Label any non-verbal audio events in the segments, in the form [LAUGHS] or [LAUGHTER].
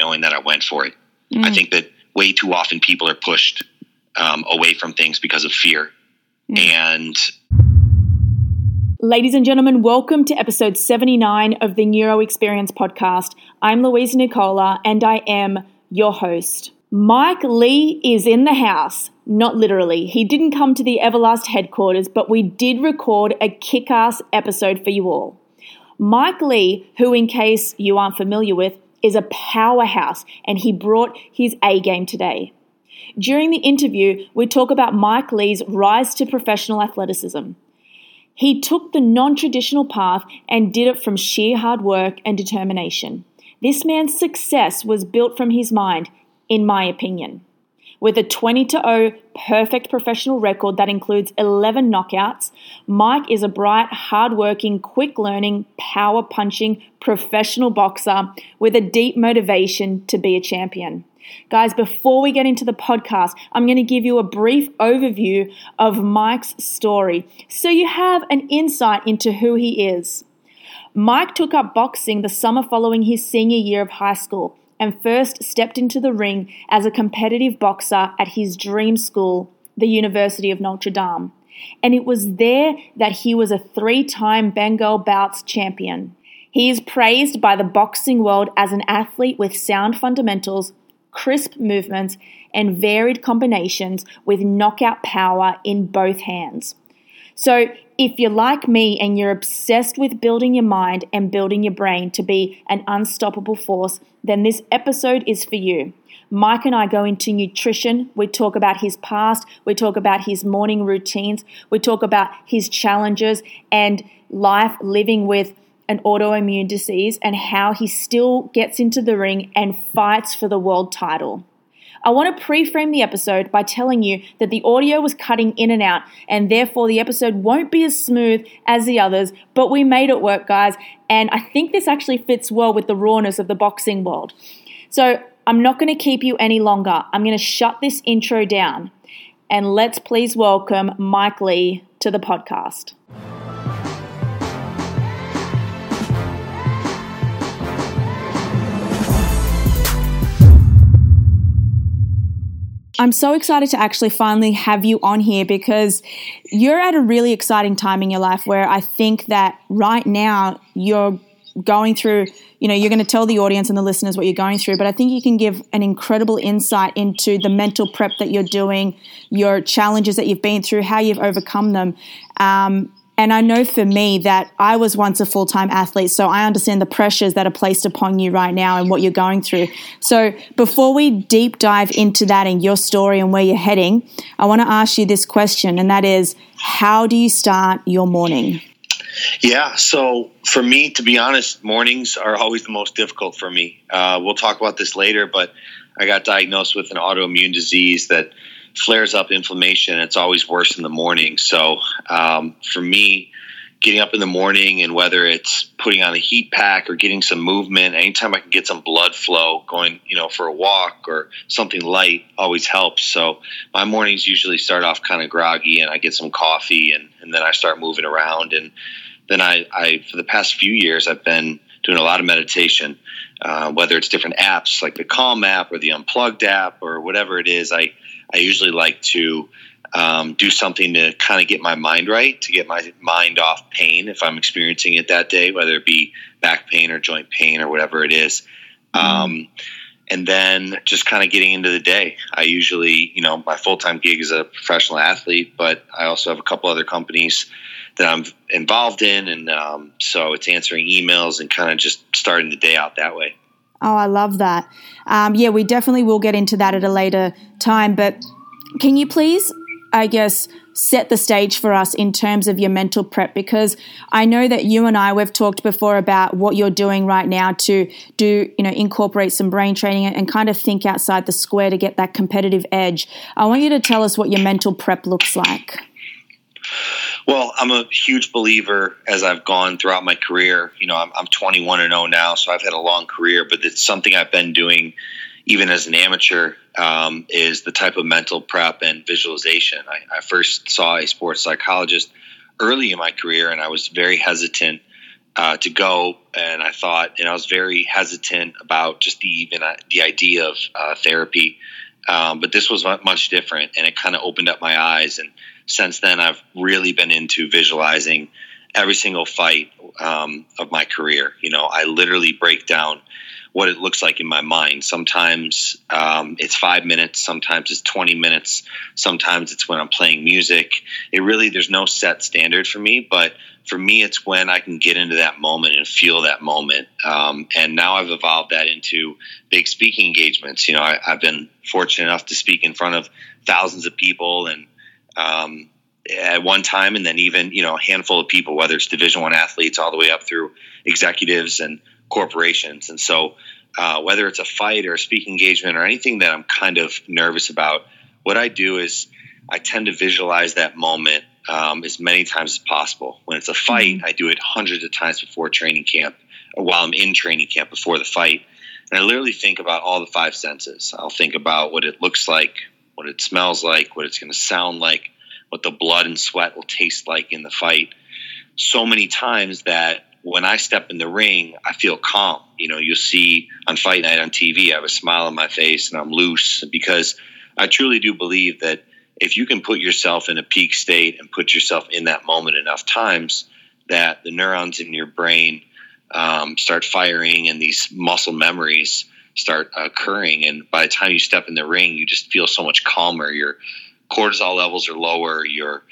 knowing that I went for it. Mm. I think that way too often people are pushed um, away from things because of fear. Mm. And Ladies and gentlemen, welcome to episode 79 of the Neuro Experience podcast. I'm Louisa Nicola and I am your host. Mike Lee is in the house, not literally. He didn't come to the Everlast headquarters, but we did record a kick ass episode for you all. Mike Lee, who, in case you aren't familiar with, is a powerhouse and he brought his A game today. During the interview, we talk about Mike Lee's rise to professional athleticism. He took the non traditional path and did it from sheer hard work and determination. This man's success was built from his mind in my opinion. With a 20 to 0 perfect professional record that includes 11 knockouts, Mike is a bright, hardworking, quick learning, power punching professional boxer with a deep motivation to be a champion. Guys, before we get into the podcast, I'm going to give you a brief overview of Mike's story so you have an insight into who he is. Mike took up boxing the summer following his senior year of high school and first stepped into the ring as a competitive boxer at his dream school, the University of Notre Dame. And it was there that he was a three time Bengal bouts champion. He is praised by the boxing world as an athlete with sound fundamentals, crisp movements, and varied combinations with knockout power in both hands. So, if you're like me and you're obsessed with building your mind and building your brain to be an unstoppable force, then this episode is for you. Mike and I go into nutrition. We talk about his past. We talk about his morning routines. We talk about his challenges and life living with an autoimmune disease and how he still gets into the ring and fights for the world title. I want to pre frame the episode by telling you that the audio was cutting in and out, and therefore the episode won't be as smooth as the others, but we made it work, guys, and I think this actually fits well with the rawness of the boxing world. So I'm not going to keep you any longer. I'm going to shut this intro down, and let's please welcome Mike Lee to the podcast. I'm so excited to actually finally have you on here because you're at a really exciting time in your life where I think that right now you're going through, you know, you're going to tell the audience and the listeners what you're going through, but I think you can give an incredible insight into the mental prep that you're doing, your challenges that you've been through, how you've overcome them. Um, and I know for me that I was once a full time athlete, so I understand the pressures that are placed upon you right now and what you're going through. So before we deep dive into that and your story and where you're heading, I want to ask you this question, and that is how do you start your morning? Yeah, so for me, to be honest, mornings are always the most difficult for me. Uh, we'll talk about this later, but I got diagnosed with an autoimmune disease that flares up inflammation. It's always worse in the morning. So um, for me, getting up in the morning and whether it's putting on a heat pack or getting some movement, anytime I can get some blood flow, going you know for a walk or something light always helps. So my mornings usually start off kind of groggy, and I get some coffee, and, and then I start moving around, and then I, I for the past few years I've been doing a lot of meditation. Uh, whether it's different apps like the Calm app or the Unplugged app or whatever it is, I I usually like to um, do something to kind of get my mind right, to get my mind off pain if I'm experiencing it that day, whether it be back pain or joint pain or whatever it is. Mm-hmm. Um, and then just kind of getting into the day. I usually, you know, my full time gig is a professional athlete, but I also have a couple other companies that I'm involved in. And um, so it's answering emails and kind of just starting the day out that way. Oh, I love that. Um, yeah, we definitely will get into that at a later time. But can you please, I guess, set the stage for us in terms of your mental prep? Because I know that you and I, we've talked before about what you're doing right now to do, you know, incorporate some brain training and kind of think outside the square to get that competitive edge. I want you to tell us what your mental prep looks like. Well, I'm a huge believer as I've gone throughout my career. You know, I'm, I'm 21 and 0 now, so I've had a long career, but it's something I've been doing even as an amateur um, is the type of mental prep and visualization. I, I, first saw a sports psychologist early in my career, and I was very hesitant uh, to go, and I thought, and I was very hesitant about just the even uh, the idea of uh, therapy. Um, but this was much different, and it kind of opened up my eyes. And since then, I've really been into visualizing every single fight um, of my career. You know, I literally break down what it looks like in my mind. Sometimes um, it's five minutes, sometimes it's 20 minutes, sometimes it's when I'm playing music. It really, there's no set standard for me, but for me, it's when I can get into that moment and feel that moment. Um, and now I've evolved that into big speaking engagements. You know, I, have been fortunate enough to speak in front of thousands of people and, um, at one time and then even you know a handful of people whether it's division one athletes all the way up through executives and corporations. And so, uh, whether it's a fight or a speaking engagement or anything that I'm kind of nervous about, what I do is I tend to visualize that moment um, as many times as possible. When it's a fight, mm-hmm. I do it hundreds of times before training camp or while I'm in training camp before the fight. And I literally think about all the five senses. I'll think about what it looks like, what it smells like, what it's going to sound like, what the blood and sweat will taste like in the fight. So many times that when I step in the ring, I feel calm. You know, you'll see on fight night on TV, I have a smile on my face and I'm loose because I truly do believe that if you can put yourself in a peak state and put yourself in that moment enough times, that the neurons in your brain um, start firing and these muscle memories start occurring. And by the time you step in the ring, you just feel so much calmer. Your cortisol levels are lower. Your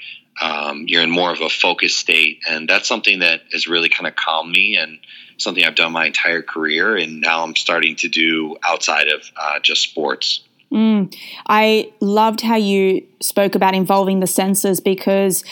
um, you're in more of a focused state. And that's something that has really kind of calmed me and something I've done my entire career. And now I'm starting to do outside of uh, just sports. Mm. I loved how you spoke about involving the senses because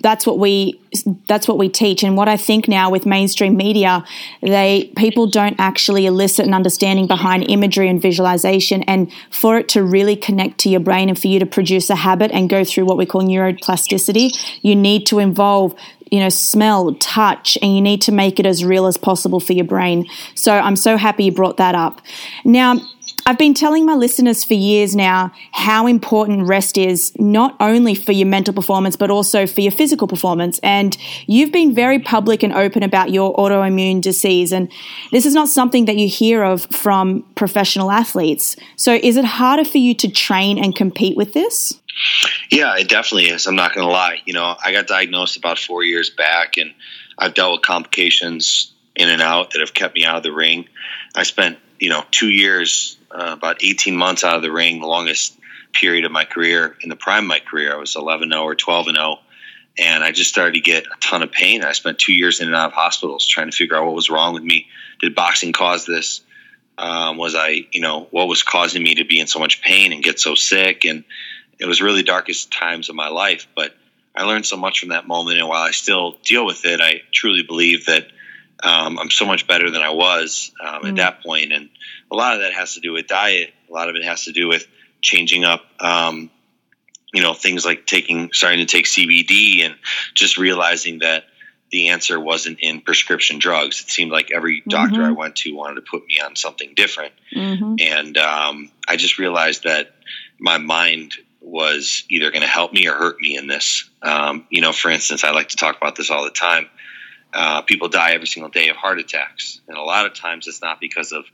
that's what we that's what we teach and what I think now with mainstream media they people don't actually elicit an understanding behind imagery and visualization and for it to really connect to your brain and for you to produce a habit and go through what we call neuroplasticity you need to involve you know, smell, touch, and you need to make it as real as possible for your brain. So I'm so happy you brought that up. Now, I've been telling my listeners for years now how important rest is, not only for your mental performance, but also for your physical performance. And you've been very public and open about your autoimmune disease. And this is not something that you hear of from professional athletes. So is it harder for you to train and compete with this? Yeah, it definitely is. I'm not going to lie. You know, I got diagnosed about four years back, and I've dealt with complications in and out that have kept me out of the ring. I spent, you know, two years uh, about 18 months out of the ring, the longest period of my career. In the prime of my career, I was 11 0 or 12 0. And I just started to get a ton of pain. I spent two years in and out of hospitals trying to figure out what was wrong with me. Did boxing cause this? Um, was I, you know, what was causing me to be in so much pain and get so sick? And it was really darkest times of my life. But I learned so much from that moment. And while I still deal with it, I truly believe that um, I'm so much better than I was um, mm. at that point. And a lot of that has to do with diet. A lot of it has to do with changing up, um, you know, things like taking, starting to take CBD and just realizing that the answer wasn't in prescription drugs. It seemed like every doctor mm-hmm. I went to wanted to put me on something different. Mm-hmm. And um, I just realized that my mind was either going to help me or hurt me in this. Um, you know, for instance, I like to talk about this all the time. Uh, people die every single day of heart attacks, and a lot of times it's not because of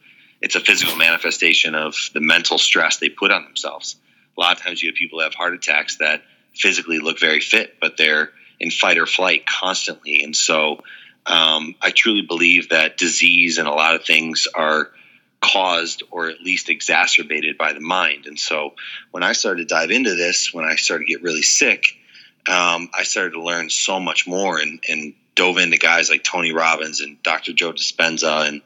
it's a physical manifestation of the mental stress they put on themselves. A lot of times you have people have heart attacks that physically look very fit, but they're in fight or flight constantly. And so um, I truly believe that disease and a lot of things are caused or at least exacerbated by the mind. And so when I started to dive into this, when I started to get really sick, um, I started to learn so much more and, and dove into guys like Tony Robbins and Dr. Joe Dispenza. And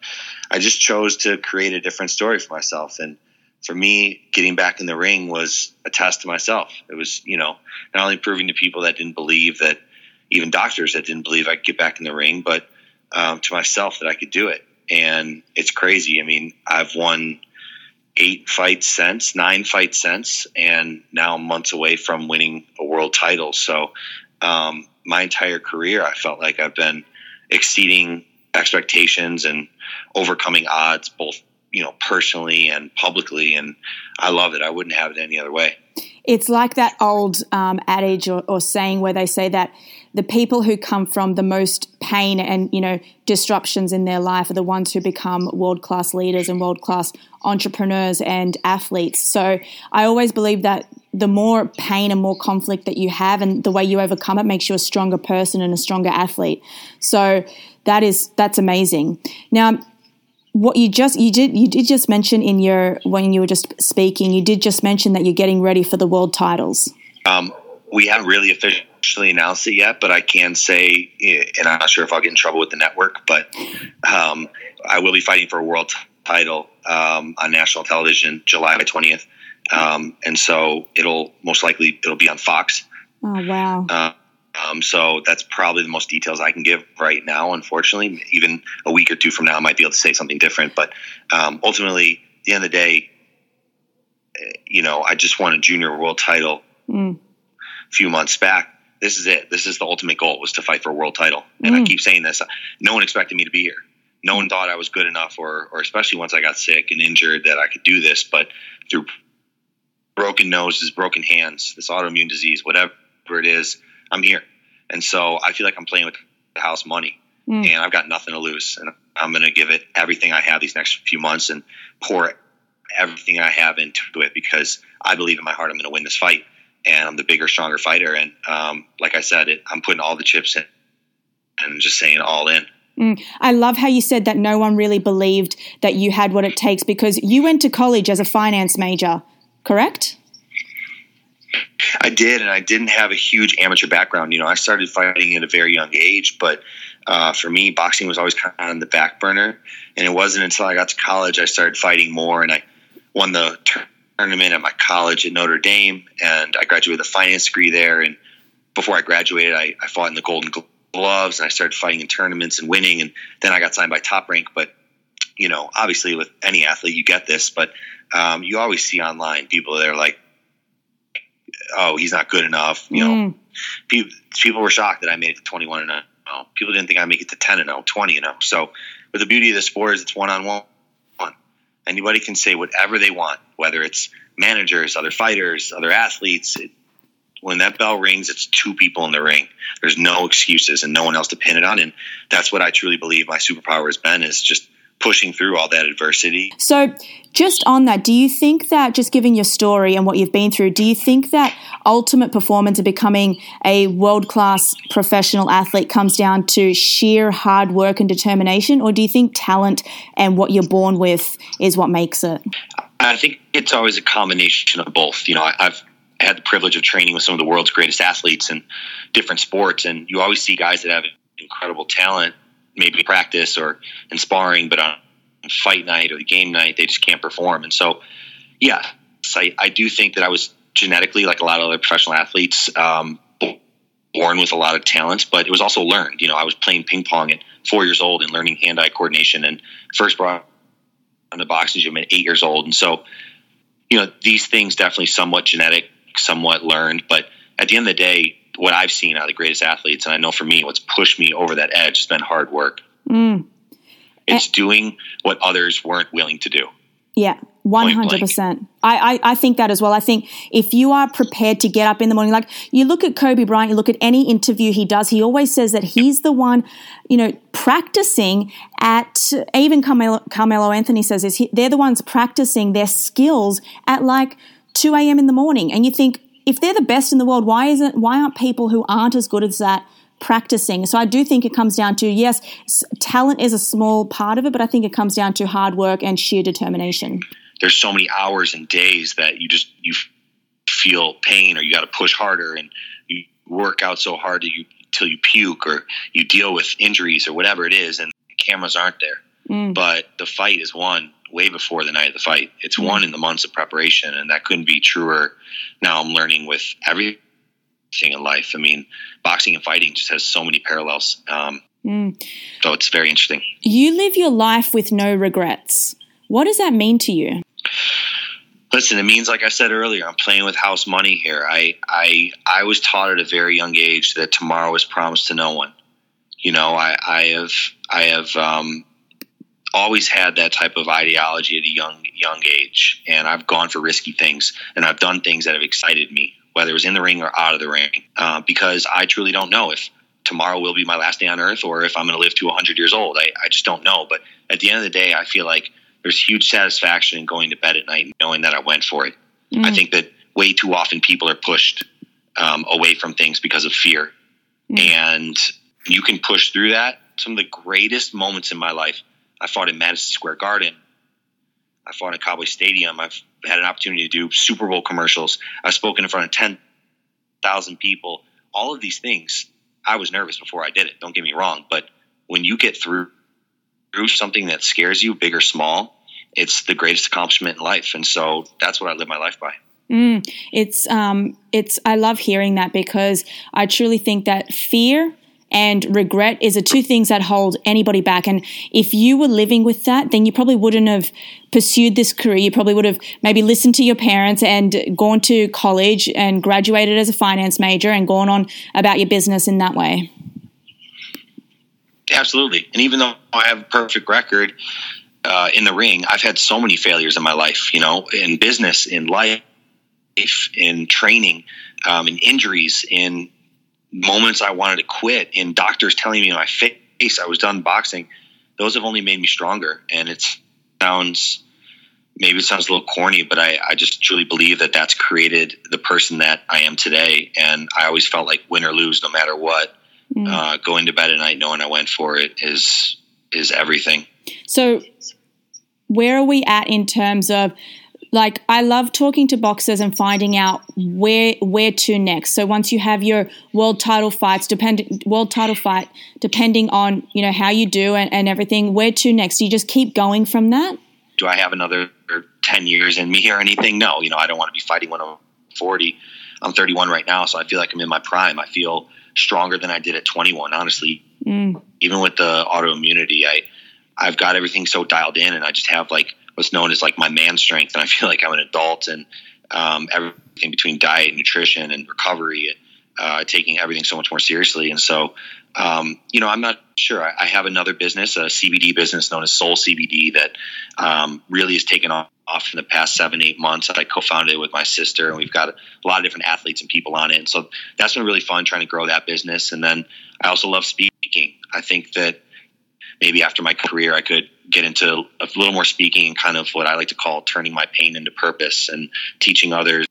I just chose to create a different story for myself. And for me, getting back in the ring was a test to myself. It was, you know, not only proving to people that didn't believe that, even doctors that didn't believe I could get back in the ring, but um, to myself that I could do it. And it's crazy. I mean, I've won eight fights since, nine fights since, and now I'm months away from winning a world title. So um, my entire career, I felt like I've been exceeding expectations and overcoming odds, both you know personally and publicly, and I love it. I wouldn't have it any other way. It's like that old um, adage or, or saying where they say that the people who come from the most pain and you know disruptions in their life are the ones who become world class leaders and world class entrepreneurs and athletes. So I always believe that the more pain and more conflict that you have and the way you overcome it makes you a stronger person and a stronger athlete. So that is that's amazing. Now what you just you did you did just mention in your when you were just speaking you did just mention that you're getting ready for the world titles. Um, we haven't really officially announced it yet, but I can say, and I'm not sure if I'll get in trouble with the network, but um, I will be fighting for a world title um, on national television July 20th, um, and so it'll most likely it'll be on Fox. Oh wow! Uh, um, so that's probably the most details I can give right now. Unfortunately, even a week or two from now, I might be able to say something different. But um, ultimately, at the end of the day, you know, I just want a junior world title mm. Few months back. This is it. This is the ultimate goal was to fight for a world title. And mm. I keep saying this. No one expected me to be here. No one thought I was good enough, or, or especially once I got sick and injured, that I could do this. But through broken noses, broken hands, this autoimmune disease, whatever it is, I'm here. And so I feel like I'm playing with the house money mm. and I've got nothing to lose. And I'm going to give it everything I have these next few months and pour everything I have into it because I believe in my heart I'm going to win this fight. And I'm the bigger, stronger fighter. And um, like I said, it, I'm putting all the chips in and just saying all in. Mm. I love how you said that no one really believed that you had what it takes because you went to college as a finance major, correct? I did, and I didn't have a huge amateur background. You know, I started fighting at a very young age, but uh, for me, boxing was always kind of on the back burner. And it wasn't until I got to college I started fighting more, and I won the tournament at my college at Notre Dame, and I graduated with a finance degree there. And before I graduated, I, I fought in the Golden Gloves, and I started fighting in tournaments and winning. And then I got signed by Top Rank, but you know, obviously with any athlete, you get this, but um, you always see online people that are like, oh, he's not good enough. You know, mm. people, people were shocked that I made it to 21 and 0. People didn't think I'd make it to 10 and 0, 20 and 0. So, but the beauty of the sport is it's one on one. Anybody can say whatever they want, whether it's managers, other fighters, other athletes. It, when that bell rings, it's two people in the ring. There's no excuses and no one else to pin it on. And that's what I truly believe my superpower has been is just pushing through all that adversity. So, just on that, do you think that just giving your story and what you've been through, do you think that ultimate performance of becoming a world class professional athlete comes down to sheer hard work and determination, or do you think talent and what you're born with is what makes it? I think it's always a combination of both. You know, I've had the privilege of training with some of the world's greatest athletes in different sports, and you always see guys that have incredible talent maybe practice or in sparring, but on fight night or the game night, they just can't perform. And so, yeah, I, I do think that I was genetically, like a lot of other professional athletes, um, born with a lot of talents, but it was also learned. You know, I was playing ping pong at four years old and learning hand eye coordination and first brought on the boxing gym at eight years old. And so, you know, these things definitely somewhat genetic, somewhat learned, but at the end of the day, what I've seen out of the greatest athletes, and I know for me, what's pushed me over that edge has been hard work. Mm. It's doing what others weren't willing to do. Yeah, one hundred percent. I I think that as well. I think if you are prepared to get up in the morning, like you look at Kobe Bryant, you look at any interview he does, he always says that he's the one, you know, practicing at. Even Carmelo, Carmelo Anthony says this. He, they're the ones practicing their skills at like two a.m. in the morning, and you think if they're the best in the world, why isn't why aren't people who aren't as good as that practicing? So I do think it comes down to yes, talent is a small part of it, but I think it comes down to hard work and sheer determination. There's so many hours and days that you just you feel pain or you got to push harder and you work out so hard that you till you puke or you deal with injuries or whatever it is and cameras aren't there. Mm. But the fight is won way before the night of the fight. It's mm. won in the months of preparation, and that couldn't be truer. Now I'm learning with everything in life. I mean, boxing and fighting just has so many parallels. Um, mm. So it's very interesting. You live your life with no regrets. What does that mean to you? Listen, it means like I said earlier, I'm playing with house money here. I I I was taught at a very young age that tomorrow is promised to no one. You know, I, I have I have um, always had that type of ideology at a young young age, and I've gone for risky things, and I've done things that have excited me, whether it was in the ring or out of the ring, uh, because I truly don't know if tomorrow will be my last day on earth or if I'm going to live to 100 years old. I, I just don't know. But at the end of the day, I feel like there's huge satisfaction in going to bed at night knowing that I went for it. Mm. I think that way too often people are pushed um, away from things because of fear. Mm. And you can push through that. Some of the greatest moments in my life, I fought in Madison Square Garden. I fought in Cowboy Stadium. I've had an opportunity to do Super Bowl commercials. I've spoken in front of 10,000 people. All of these things, I was nervous before I did it. Don't get me wrong. But when you get through, through something that scares you, big or small, it's the greatest accomplishment in life. And so that's what I live my life by. Mm, it's um, it's. I love hearing that because I truly think that fear and regret is the two things that hold anybody back. And if you were living with that, then you probably wouldn't have pursued this career. You probably would have maybe listened to your parents and gone to college and graduated as a finance major and gone on about your business in that way. Absolutely. And even though I have a perfect record uh, in the ring, I've had so many failures in my life, you know, in business, in life, in training, um, in injuries, in moments I wanted to quit and doctors telling me in my face I was done boxing, those have only made me stronger. And it sounds, maybe it sounds a little corny, but I, I just truly believe that that's created the person that I am today. And I always felt like win or lose, no matter what, mm. uh, going to bed at night knowing I went for it is, is everything. So where are we at in terms of like I love talking to boxers and finding out where where to next. So once you have your world title fights, depending world title fight, depending on you know how you do and, and everything, where to next? Do you just keep going from that? Do I have another ten years in me or anything? No, you know I don't want to be fighting when I'm forty. I'm 31 right now, so I feel like I'm in my prime. I feel stronger than I did at 21. Honestly, mm. even with the autoimmunity, I I've got everything so dialed in, and I just have like what's known as like my man strength, and I feel like I'm an adult and um, everything between diet, nutrition, and recovery, uh, taking everything so much more seriously. And so, um, you know, I'm not sure. I, I, have another business, a CBD business known as Soul CBD, that um, really has taken off in the past seven, eight months. I co-founded it with my sister, and we've got a lot of different athletes and people on it. And so that's been really fun trying to grow that business. And then I also love speaking. I think that maybe after my career, I could get into a little more speaking and kind of what I like to call turning my pain into purpose and teaching others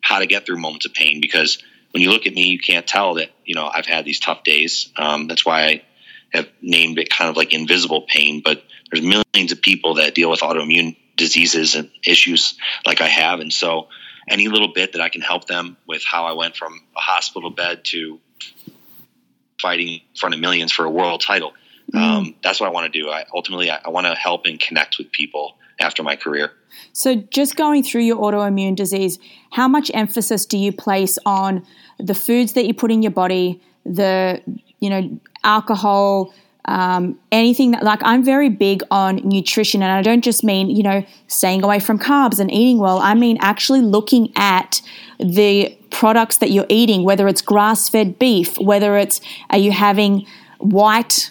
how to get through moments of pain. Because when you look at me, you can't tell that, you know, I've had these tough days. Um, that's why I have named it kind of like invisible pain, but there's millions of people that deal with autoimmune diseases and issues like I have. And so any little bit that I can help them with how I went from a hospital bed to fighting in front of millions for a world title. Um, that's what I want to do. I ultimately I, I want to help and connect with people after my career. So, just going through your autoimmune disease, how much emphasis do you place on the foods that you put in your body, the you know alcohol, um, anything that like I'm very big on nutrition, and I don't just mean you know staying away from carbs and eating well. I mean actually looking at the products that you're eating, whether it's grass fed beef, whether it's are you having white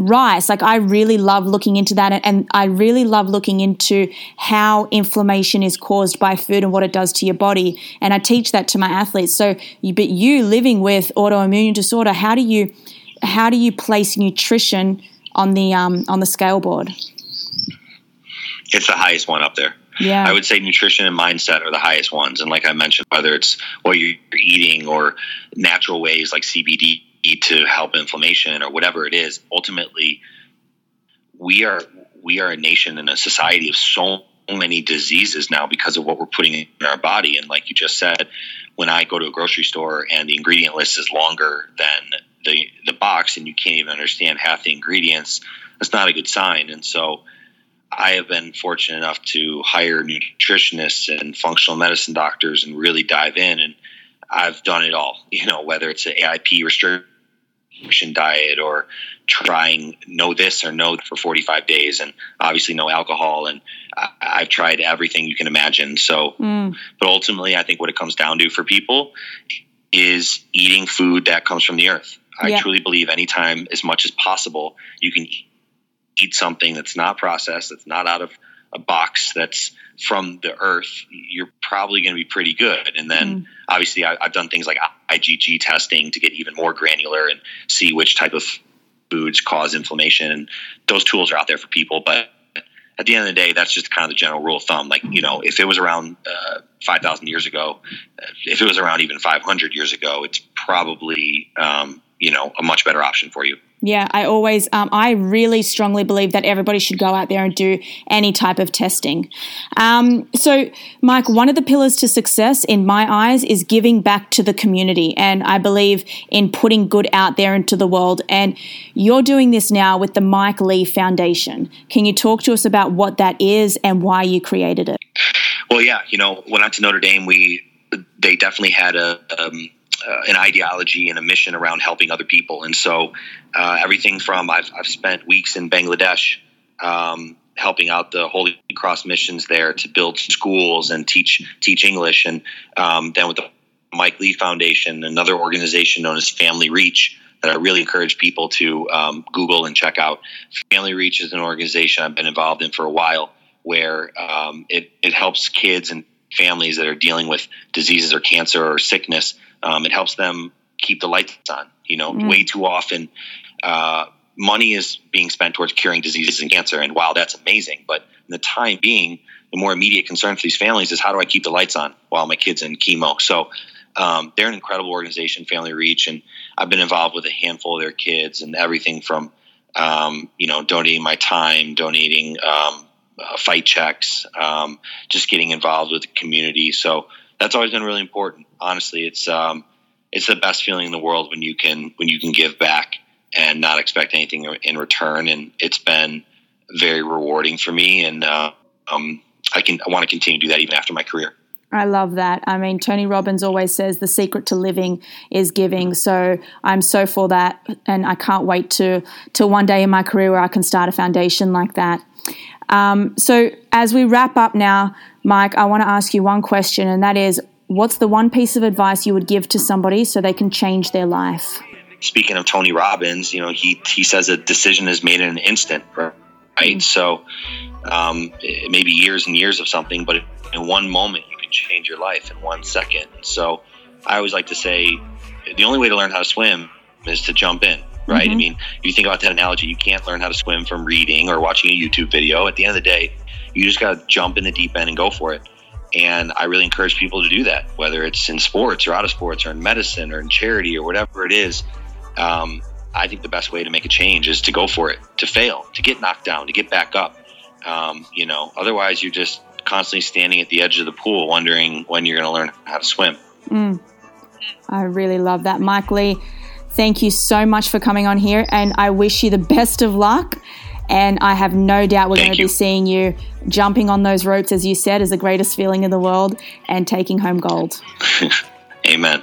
rice. Like I really love looking into that, and I really love looking into how inflammation is caused by food and what it does to your body. And I teach that to my athletes. So, you, but you living with autoimmune disorder, how do you how do you place nutrition on the um, on the scale board? It's the highest one up there. Yeah. I would say nutrition and mindset are the highest ones. And like I mentioned, whether it's what you're eating or natural ways like CBD to help inflammation or whatever it is ultimately we are we are a nation and a society of so many diseases now because of what we're putting in our body. And like you just said when i go to a grocery store and the ingredient list is longer than the the box and you can't even understand half the ingredients that's not a good sign. And so I have been fortunate enough to hire nutritionists and functional medicine doctors and really dive in. And I've done it all, you know, whether it's an AIP restriction diet or trying no this or no for 45 days and obviously no alcohol and I, have tried everything you can imagine so mm. but ultimately i think what it comes down to for people is eating food that comes from the earth i yeah. truly believe anytime as much as possible you can eat something that's not processed that's not out of a box that's from the earth, you're probably going to be pretty good. And then mm. obviously, I, have done things like IgG testing to get even more granular and see which type of foods cause inflammation. And those tools are out there for people. But at the end of the day, that's just kind of the general rule of thumb. Like, you know, if it was around uh, 5,000 years ago, if it was around even 500 years ago, it's probably, um, you know, a much better option for you. Yeah, I always, um, I really strongly believe that everybody should go out there and do any type of testing. Um, so, Mike, one of the pillars to success in my eyes is giving back to the community. And I believe in putting good out there into the world. And you're doing this now with the Mike Lee Foundation. Can you talk to us about what that is and why you created it? Well, yeah, you know, when I went to Notre Dame, we, they definitely had a, um, uh, an ideology and a mission around helping other people. And so uh, everything from I've, I've spent weeks in Bangladesh um, helping out the Holy Cross missions there to build schools and teach teach English, and um, then with the Mike Lee Foundation, another organization known as Family Reach that I really encourage people to um, Google and check out. Family Reach is an organization I've been involved in for a while, where um, it, it helps kids and families that are dealing with diseases or cancer or sickness um, it helps them keep the lights on. You know, mm. way too often, uh, money is being spent towards curing diseases and cancer. And while that's amazing, but in the time being, the more immediate concern for these families is how do I keep the lights on while my kids in chemo? So um, they're an incredible organization, Family Reach, and I've been involved with a handful of their kids and everything from um, you know donating my time, donating um, uh, fight checks, um, just getting involved with the community. So that's always been really important. Honestly, it's um, it's the best feeling in the world when you can when you can give back and not expect anything in return. And it's been very rewarding for me, and uh, um, I can I want to continue to do that even after my career. I love that. I mean, Tony Robbins always says the secret to living is giving. So I'm so for that, and I can't wait to till one day in my career where I can start a foundation like that. Um, so as we wrap up now, Mike, I want to ask you one question, and that is what's the one piece of advice you would give to somebody so they can change their life? Speaking of Tony Robbins, you know, he, he says a decision is made in an instant, right? Mm-hmm. So um, it may be years and years of something, but in one moment, you can change your life in one second. So I always like to say the only way to learn how to swim is to jump in right? Mm-hmm. I mean, if you think about that analogy, you can't learn how to swim from reading or watching a YouTube video. At the end of the day, you just got to jump in the deep end and go for it. And I really encourage people to do that, whether it's in sports or out of sports or in medicine or in charity or whatever it is. Um, I think the best way to make a change is to go for it, to fail, to get knocked down, to get back up. Um, you know, otherwise you're just constantly standing at the edge of the pool, wondering when you're going to learn how to swim. Mm. I really love that, Mike Lee. Thank you so much for coming on here, and I wish you the [LAUGHS] best of luck. And I have no doubt we're Thank going to be seeing you jumping on those ropes, as you said, is the greatest feeling in the world, and taking home gold. [LAUGHS] Amen.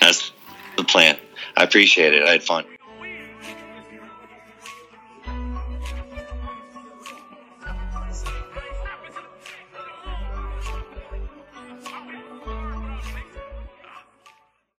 That's the plan. I appreciate it. I had fun.